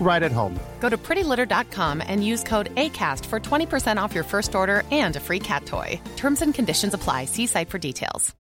right at home. Go to prettylitter.com and use code ACAST for 20% off your first order and a free cat toy. Terms and conditions apply. See site for details.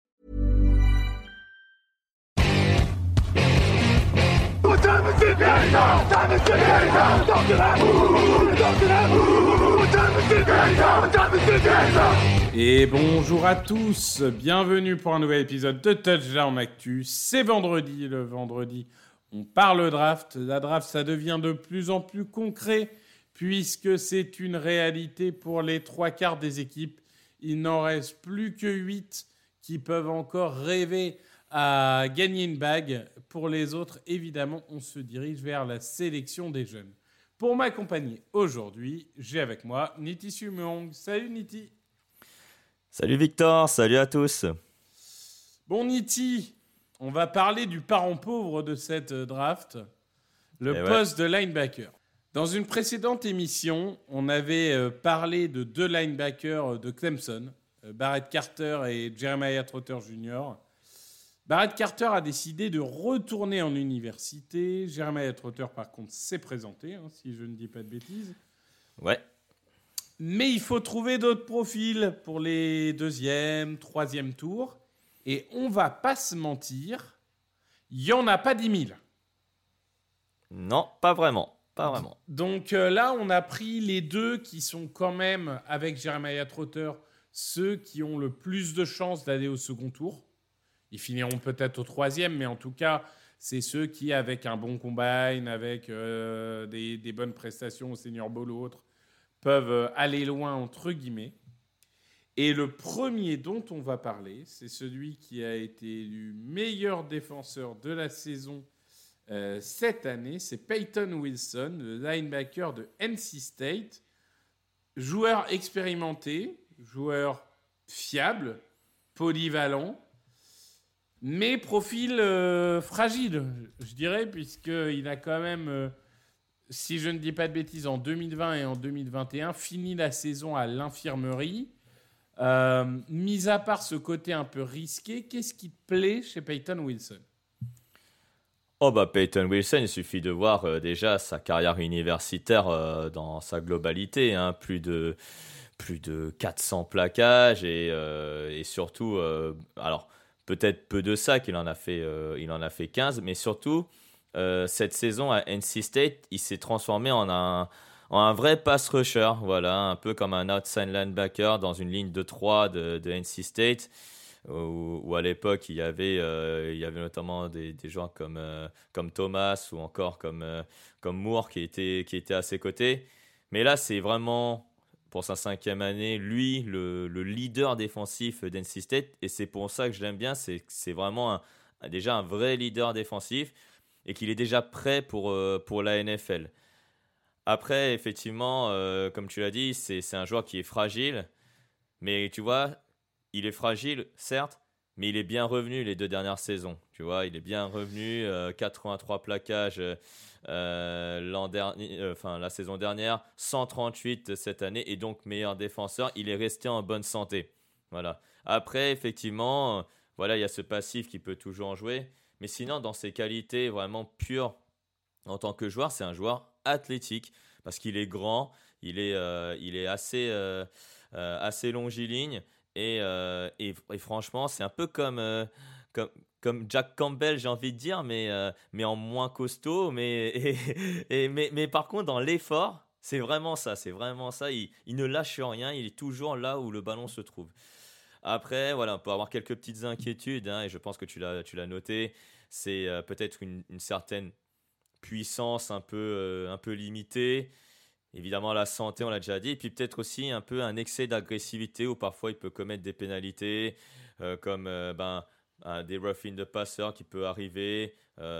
Et bonjour à tous, bienvenue pour un nouvel épisode de Touchdown Actu. C'est vendredi, le vendredi, on parle draft. La draft, ça devient de plus en plus concret puisque c'est une réalité pour les trois quarts des équipes. Il n'en reste plus que huit qui peuvent encore rêver à gagner une bague. Pour les autres, évidemment, on se dirige vers la sélection des jeunes. Pour m'accompagner aujourd'hui, j'ai avec moi Niti Sumong. Salut Niti. Salut Victor, salut à tous. Bon Niti, on va parler du parent pauvre de cette draft, le Eh ouais. poste de linebacker. Dans une précédente émission, on avait euh, parlé de deux linebackers euh, de Clemson, euh, Barrett Carter et Jeremiah Trotter Jr. Barrett Carter a décidé de retourner en université. Jeremiah Trotter, par contre, s'est présenté, hein, si je ne dis pas de bêtises. Ouais, Mais il faut trouver d'autres profils pour les deuxième, troisième tours. Et on va pas se mentir, il n'y en a pas 10 000. non, pas vraiment, pas vraiment. Donc euh, là, on a pris les deux qui sont quand même, avec Jeremiah Trotter, ceux qui ont le plus de chances d'aller au second tour. Ils finiront peut-être au troisième, mais en tout cas, c'est ceux qui, avec un bon combine, avec euh, des, des bonnes prestations au Senior Bowl ou autre, peuvent euh, aller loin, entre guillemets. Et le premier dont on va parler, c'est celui qui a été élu meilleur défenseur de la saison euh, cette année, c'est Peyton Wilson, le linebacker de NC State. Joueur expérimenté, joueur fiable, polyvalent, mais profil euh, fragile, je dirais, puisqu'il a quand même, euh, si je ne dis pas de bêtises, en 2020 et en 2021, fini la saison à l'infirmerie. Euh, mis à part ce côté un peu risqué, qu'est-ce qui te plaît chez Peyton Wilson? Oh bah Peyton Wilson, il suffit de voir euh, déjà sa carrière universitaire euh, dans sa globalité, hein, plus de plus de 400 plaquages et, et surtout, alors peut-être peu de sacs, il en a fait, il en a fait 15, mais surtout cette saison à NC State, il s'est transformé en un un vrai pass rusher, voilà, un peu comme un outside linebacker dans une ligne de 3 de, NC State où, à l'époque il y avait euh, notamment des, des gens comme Thomas ou encore comme euh, Moore qui était qui était à ses côtés. Mais là c'est vraiment pour sa cinquième année lui le, le leader défensif d'NC State. Et c'est pour ça que je l'aime bien c'est vraiment déjà un vrai leader défensif et qu'il est déjà prêt pour euh, pour la NFL après effectivement euh, comme tu l'as dit c'est un joueur qui est fragile mais tu vois il est fragile, certes, mais il est bien revenu les deux dernières saisons. Tu vois, il est bien revenu, euh, 83 plaquages euh, euh, l'an euh, enfin la saison dernière, 138 cette année, et donc meilleur défenseur. Il est resté en bonne santé. Voilà. Après, effectivement, euh, voilà, il y a ce passif qui peut toujours en jouer, mais sinon, dans ses qualités vraiment pures en tant que joueur, c'est un joueur athlétique parce qu'il est grand, il est, euh, il est assez, euh, euh, assez longiligne. Et, et, franchement, c'est un peu comme, comme, comme Jack Campbell, j'ai envie de dire, mais, mais en moins costaud. Mais, et, mais, mais par contre, dans l'effort, c'est vraiment ça. C'est vraiment ça. Il, ne lâche rien. Il est toujours là où le ballon se trouve. Après, voilà, on peut avoir quelques petites inquiétudes, hein, et je pense que tu l'as, noté. C'est peut-être une, certaine puissance un peu, euh, un peu limitée. Évidemment, la santé, on l'a déjà dit. Et puis peut-être aussi un peu un excès d'agressivité où parfois il peut commettre des pénalités, euh, comme ben, des rough in de passeur qui peut arriver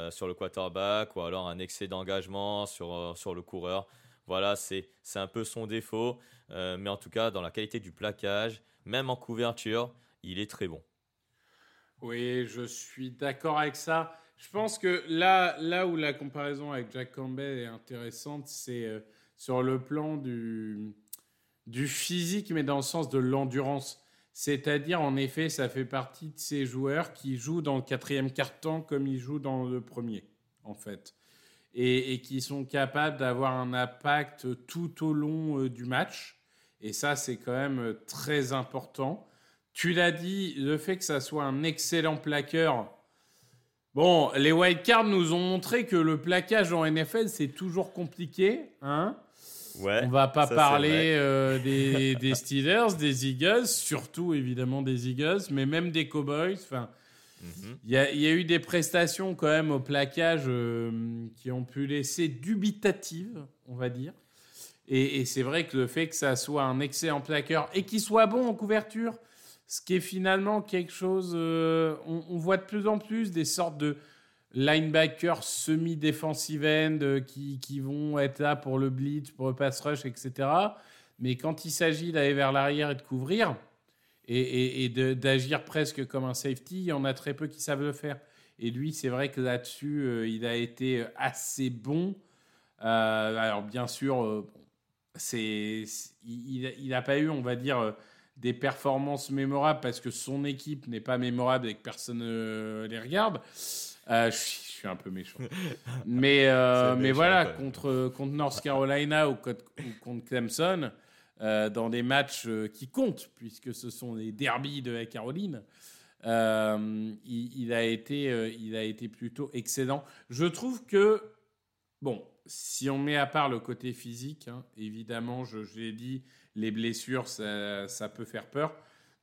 sur le quarterback, ou alors un excès d'engagement sur, sur le coureur. Voilà, c'est un peu son défaut. mais en tout cas, dans la qualité du plaquage, même en couverture, il est très bon. Oui, je suis d'accord avec ça. Je pense que là, là où la comparaison avec Jack Campbell est intéressante, c'est euh, sur le plan du, du physique, mais dans le sens de l'endurance. C'est-à-dire, en effet, ça fait partie de ces joueurs qui jouent dans le quatrième quart-temps comme ils jouent dans le premier, en fait. Et, qui sont capables d'avoir un impact tout au long euh, du match. Et ça, c'est quand même euh, très important. Tu l'as dit, le fait que ça soit un excellent plaqueur. Bon, les wildcards nous ont montré que le plaquage en NFL, c'est toujours compliqué. Hein ouais, On va pas parler euh, des, Steelers, des Eagles, surtout évidemment des Eagles, mais même des Cowboys. Enfin, mhm. il y, a, eu des prestations quand même au plaquage euh, qui ont pu laisser dubitatives, on va dire. Et, c'est vrai que le fait que ça soit un excellent plaqueur et qu'il soit bon en couverture, ce qui est finalement quelque chose, euh, on, voit de plus en plus des sortes de linebackers semi-defensive end euh, qui, vont être là pour le blitz, pour le pass rush, etc. Mais quand il s'agit d'aller vers l'arrière et de couvrir, et, d'agir presque comme un safety, il y en a très peu qui savent le faire. Et lui, c'est vrai que là-dessus, euh, il a été assez bon. alors bien sûr, c'est, il n'a pas eu, on va dire, des performances mémorables parce que son équipe n'est pas mémorable et que personne ne les regarde. Euh, je, suis, un peu méchant. Mais, euh, mais voilà, contre, contre North Carolina ou contre, Clemson, dans des matchs qui comptent, puisque ce sont les derbies de la Caroline, il, il, a été, il a été plutôt excellent. Je trouve que, bon, si on met à part le côté physique, hein, évidemment, je, l'ai dit, les blessures, ça, peut faire peur.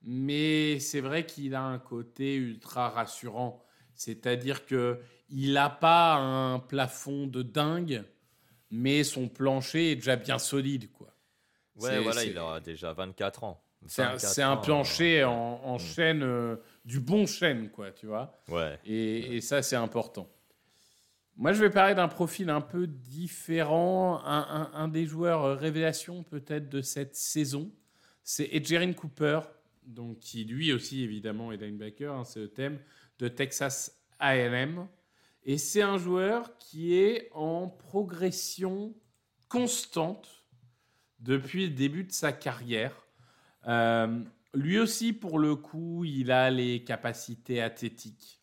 Mais c'est vrai qu'il a un côté ultra rassurant. C'est-à-dire qu'il n'a pas un plafond de dingue, mais son plancher est déjà bien solide. Quoi. Ouais, voilà, il a déjà 24 ans. C'est un, plancher en, mm. chaîne, euh, du bon chêne, quoi, tu vois. Ouais. et ça, c'est important. Moi, je vais parler d'un profil un peu différent. Un, des joueurs euh, révélation peut-être de cette saison, c'est Edgerrin Cooper, donc qui lui aussi évidemment est linebacker, hein, c'est le thème de Texas A&M. Et c'est un joueur qui est en progression constante depuis le début de sa carrière. Euh, lui aussi, pour le coup, il a les capacités athlétiques.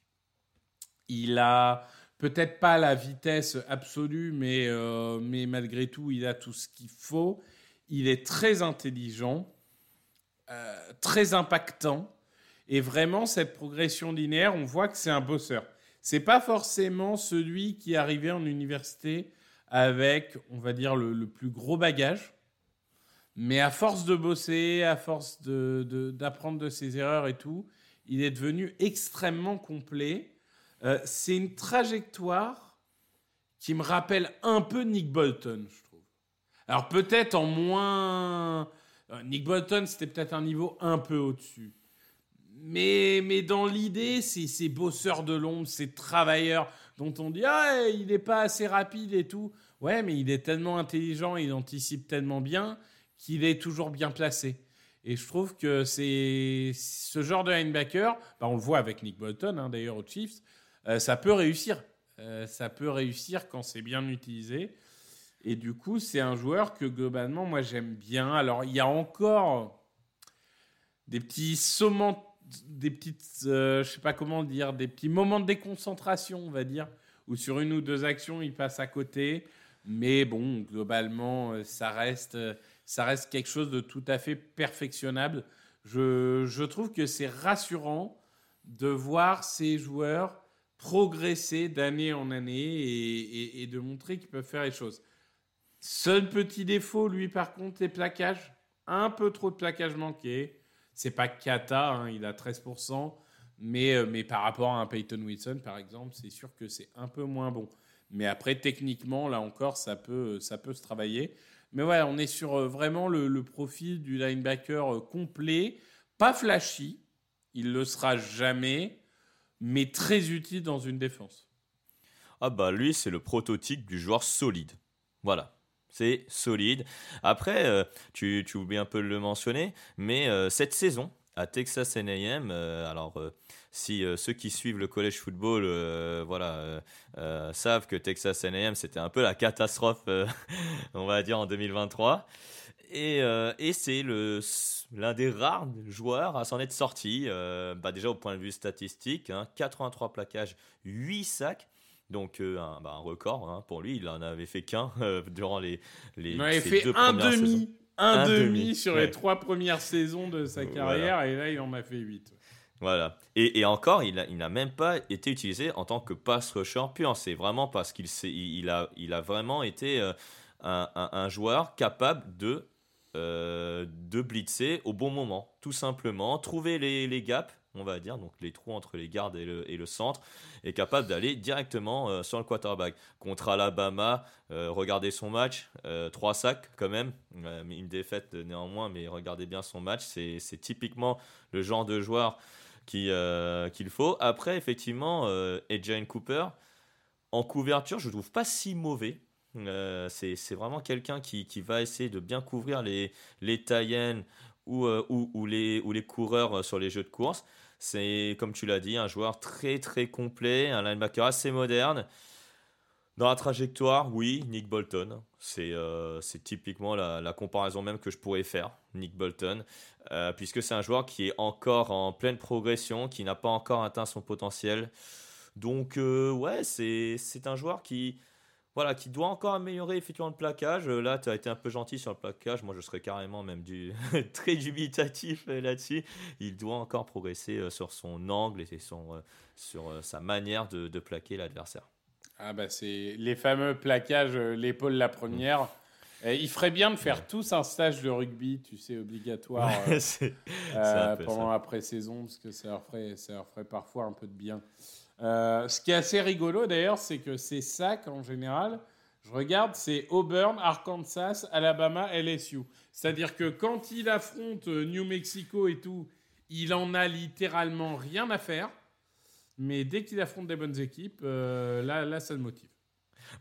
Il a peut-être pas la vitesse absolue, mais, euh, mais malgré tout, il a tout ce qu'il faut. Il est très intelligent, euh, très impactant. Et vraiment, cette progression linéaire, on voit que c'est un bosseur. C'est pas forcément celui qui est arrivé en université avec, on va dire, le, plus gros bagage. Mais à force de bosser, à force d'apprendre de, de ses erreurs et tout, il est devenu extrêmement complet. Euh, c'est une trajectoire qui me rappelle un peu Nick Bolton, je trouve. Alors peut-être en moins... Euh, Nick Bolton, c'était peut-être un niveau un peu au-dessus. Mais, mais dans l'idée, c'est ces bosseurs de l'ombre, ces travailleurs dont on dit Ah, il n'est pas assez rapide et tout. Ouais, mais il est tellement intelligent, il anticipe tellement bien qu'il est toujours bien placé. Et je trouve que c'est ce genre de linebacker, bah, on le voit avec Nick Bolton hein, d'ailleurs aux Chiefs, euh, ça peut réussir. Euh, ça peut réussir quand c'est bien utilisé. Et du coup, c'est un joueur que globalement, moi, j'aime bien. Alors, il y a encore des petits des petites, euh, je sais pas comment dire, des petits moments de déconcentration, on va dire, où sur une ou deux actions, il passe à côté. Mais bon, globalement, ça reste, ça reste quelque chose de tout à fait perfectionnable. Je trouve que c'est rassurant de voir ces joueurs progresser d'année en année et, de montrer qu'ils peuvent faire les choses. Seul petit défaut, lui, par contre, les plaquages. Un peu trop de plaquages manqués. c'est pas cata, hein, il a 13%, mais, euh, mais par rapport à un Peyton Wilson, par exemple, c'est sûr que c'est un peu moins bon. Mais après, techniquement, là encore, ça peut, ça peut se travailler. Mais voilà, on est sur euh, vraiment le, profil du linebacker euh, complet, pas flashy, il le sera jamais, mais très utile dans une défense. Ah bah lui, c'est le prototype du joueur solide. Voilà. C'est solide. Après, euh, tu, tu, oublies un peu de le mentionner, mais cette saison, à Texas A&M, alors si euh, ceux qui suivent le college football euh, voilà, euh, savent que Texas A&M c'était un peu la catastrophe, on va dire, en 2023. Et, et c'est l'un des rares joueurs à s'en être sorti, bah déjà au point de vue statistique, 83 hein, plaquages, 8 sacs. Donc un, bah, un, record hein, pour lui, il en avait fait qu'un durant les, les il avait fait un demi, un, demi, sur les trois premières saisons de sa carrière et là il en a fait 8. Voilà. Et, encore, il n'a même pas été utilisé en tant que pass rusher pur. C'est vraiment parce qu'il il, a, il a vraiment été euh, un, joueur capable de, euh, de blitzer au bon moment, tout simplement. Trouver les, les, gaps, on va dire, donc les trous entre les gardes et le, centre, et capable d'aller directement euh, sur le quarterback. Contre Alabama, regardez son match, trois sacs quand même, une défaite néanmoins, mais regardez bien son match. C'est typiquement le genre de joueur euh, qu'il faut. Après, effectivement, euh, Cooper, en couverture, je ne trouve pas si mauvais. Euh, c'est vraiment quelqu'un qui, qui, va essayer de bien couvrir les, les euh, ou, ou, les, ou les coureurs sur les jeux de course. C'est, comme tu l'as dit, un joueur très très complet, un linebacker assez moderne. Dans la trajectoire, oui, Nick Bolton. C'est euh, typiquement la, comparaison même que je pourrais faire, Nick Bolton, euh, puisque c'est un joueur qui est encore en pleine progression, qui n'a pas encore atteint son potentiel. Donc, euh, ouais, c'est un joueur qui, voilà, qui doit encore améliorer effectivement le plaquage. Là, tu as été un peu gentil sur le plaquage. Moi, je serais carrément même du très dubitatif là-dessus. Il doit encore progresser sur son angle et son, sur sa manière de, de plaquer l'adversaire. Ah bah c'est les fameux plaquages, euh, l'épaule la première. il ferait bien de faire tous un stage de rugby, tu sais, obligatoire euh, euh, pendant la pré-saison, parce que ça leur, ferait, ça leur ferait parfois un peu de bien. Ce qui est assez rigolo d'ailleurs, c'est que ces sacs en général, je regarde, c'est Auburn, Arkansas, Alabama, LSU. C'est-à-dire que quand il affronte New Mexico et tout, il en a littéralement rien à faire. Mais dès qu'il affronte des bonnes équipes, euh, là, là, ça le motive.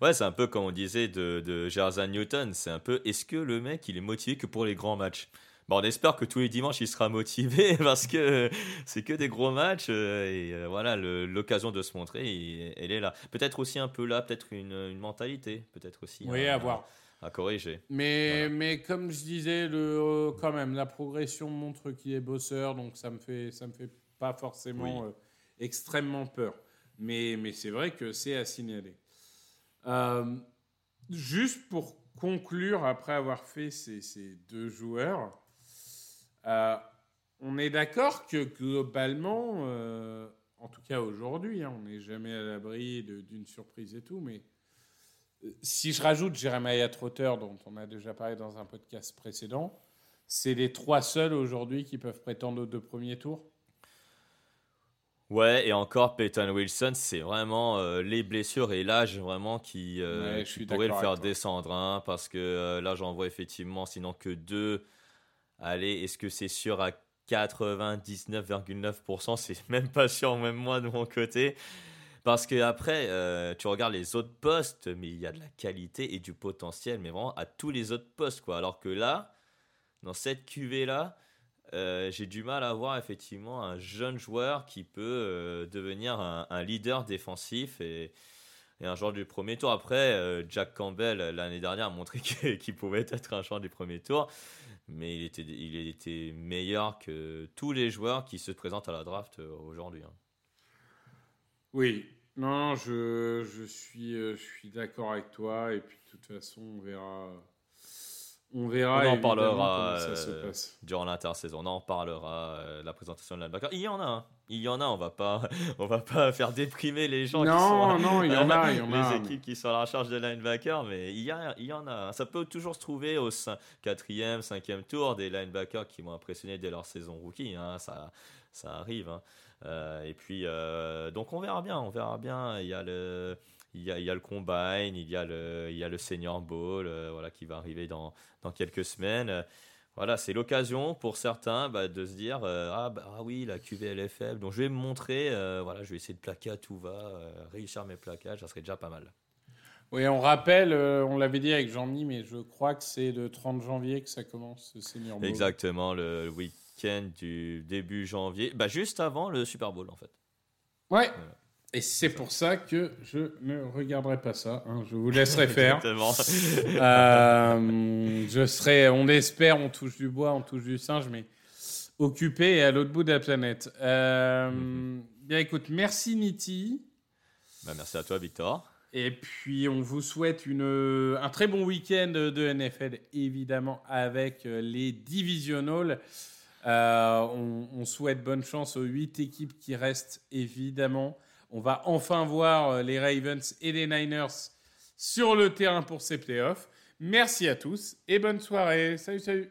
Ouais, c'est un peu comme on disait de, de Newton. C'est un peu, est-ce que le mec, il est motivé que pour les grands matchs? Bon, on espère que tous les dimanches, il sera motivé parce que c'est que des gros matchs euh, et euh, voilà, l'occasion de se montrer, elle est là. Peut-être aussi un peu là, peut-être une, mentalité, peut-être aussi. Oui, à, voir. À, corriger. Mais, mais comme je disais, le, quand même, la progression montre qu'il est bosseur, donc ça me fait, ça me fait pas forcément extrêmement peur. Mais, mais c'est vrai que c'est à signaler. Euh, juste pour conclure, après avoir fait ces, ces deux joueurs, euh, on est d'accord que globalement, euh, en tout cas aujourd'hui, hein, on n'est jamais à l'abri d'une surprise et tout, mais si je rajoute Jeremiah Trotter, dont on a déjà parlé dans un podcast précédent, c'est les trois seuls aujourd'hui qui peuvent prétendre aux deux premiers tours Ouais, et encore Peyton Wilson, c'est vraiment euh, les blessures et l'âge vraiment qui, euh, pourraient le faire descendre, hein, parce que euh, là j'en vois effectivement sinon que deux. Allez, est-ce que c'est sûr à 99,9% C'est même pas sûr, même moi de mon côté. Parce que après, tu regardes les autres postes, mais il y a de la qualité et du potentiel, mais vraiment à tous les autres postes, quoi. Alors que là, dans cette cuvée là, euh, j'ai du mal à voir effectivement un jeune joueur qui peut euh, devenir un, leader défensif et, un joueur du premier tour. Après, euh, Jack Campbell l'année dernière a montré qu'il pouvait être un joueur du premier tour, mais il était, il était meilleur que tous les joueurs qui se présentent à la draft aujourd'hui. Hein. Oui, non, je, je suis, je suis d'accord avec toi et puis de toute façon on verra on verra. On en parlera euh, durant l'intersaison. On en parlera euh, la présentation de linebacker. Il y en a un. il y en a, on va pas, on va pas faire déprimer les gens. Non, qui sont, non, il y en a, il y en a. Les équipes qui sont à la recherche de linebackers, mais il y, a, il y en a. Ça peut toujours se trouver au 4e, 5e tour des linebackers qui m'ont impressionné dès leur saison rookie. Hein. ça, ça arrive. Hein. Euh, et puis, euh, donc on verra bien, on verra bien. Il y a le, il y a, il y a le combine, il y a le, il y a le senior bowl, euh, voilà, qui va arriver dans, dans quelques semaines voilà, c'est l'occasion pour certains bah, de se dire euh, ah, bah, ah, oui, la QVL est faible, donc je vais me montrer, euh, voilà, je vais essayer de plaquer à tout va, réussir mes plaquages, ça serait déjà pas mal. Oui, on rappelle, on l'avait dit avec Jean-Mi, mais je crois que c'est le 30 janvier que ça commence, ce Senior Bowl. Exactement, le week-end du début janvier, bah, juste avant le Super Bowl en fait. Ouais. Et c'est pour ça que je ne regarderai pas ça. Hein. Je vous laisserai faire. euh, je serai, on espère, on touche du bois, on touche du singe, mais occupé et à l'autre bout de la planète. Euh. Bien, écoute, merci Niti. Bah, merci à toi, Victor. Et puis, on vous souhaite une, un très bon week-end de NFL, évidemment, avec les divisionals. Euh, on, on, souhaite bonne chance aux huit équipes qui restent, évidemment. On va enfin voir euh, les Ravens et les Niners sur le terrain pour ces playoffs. Merci à tous et bonne soirée. Salut, salut.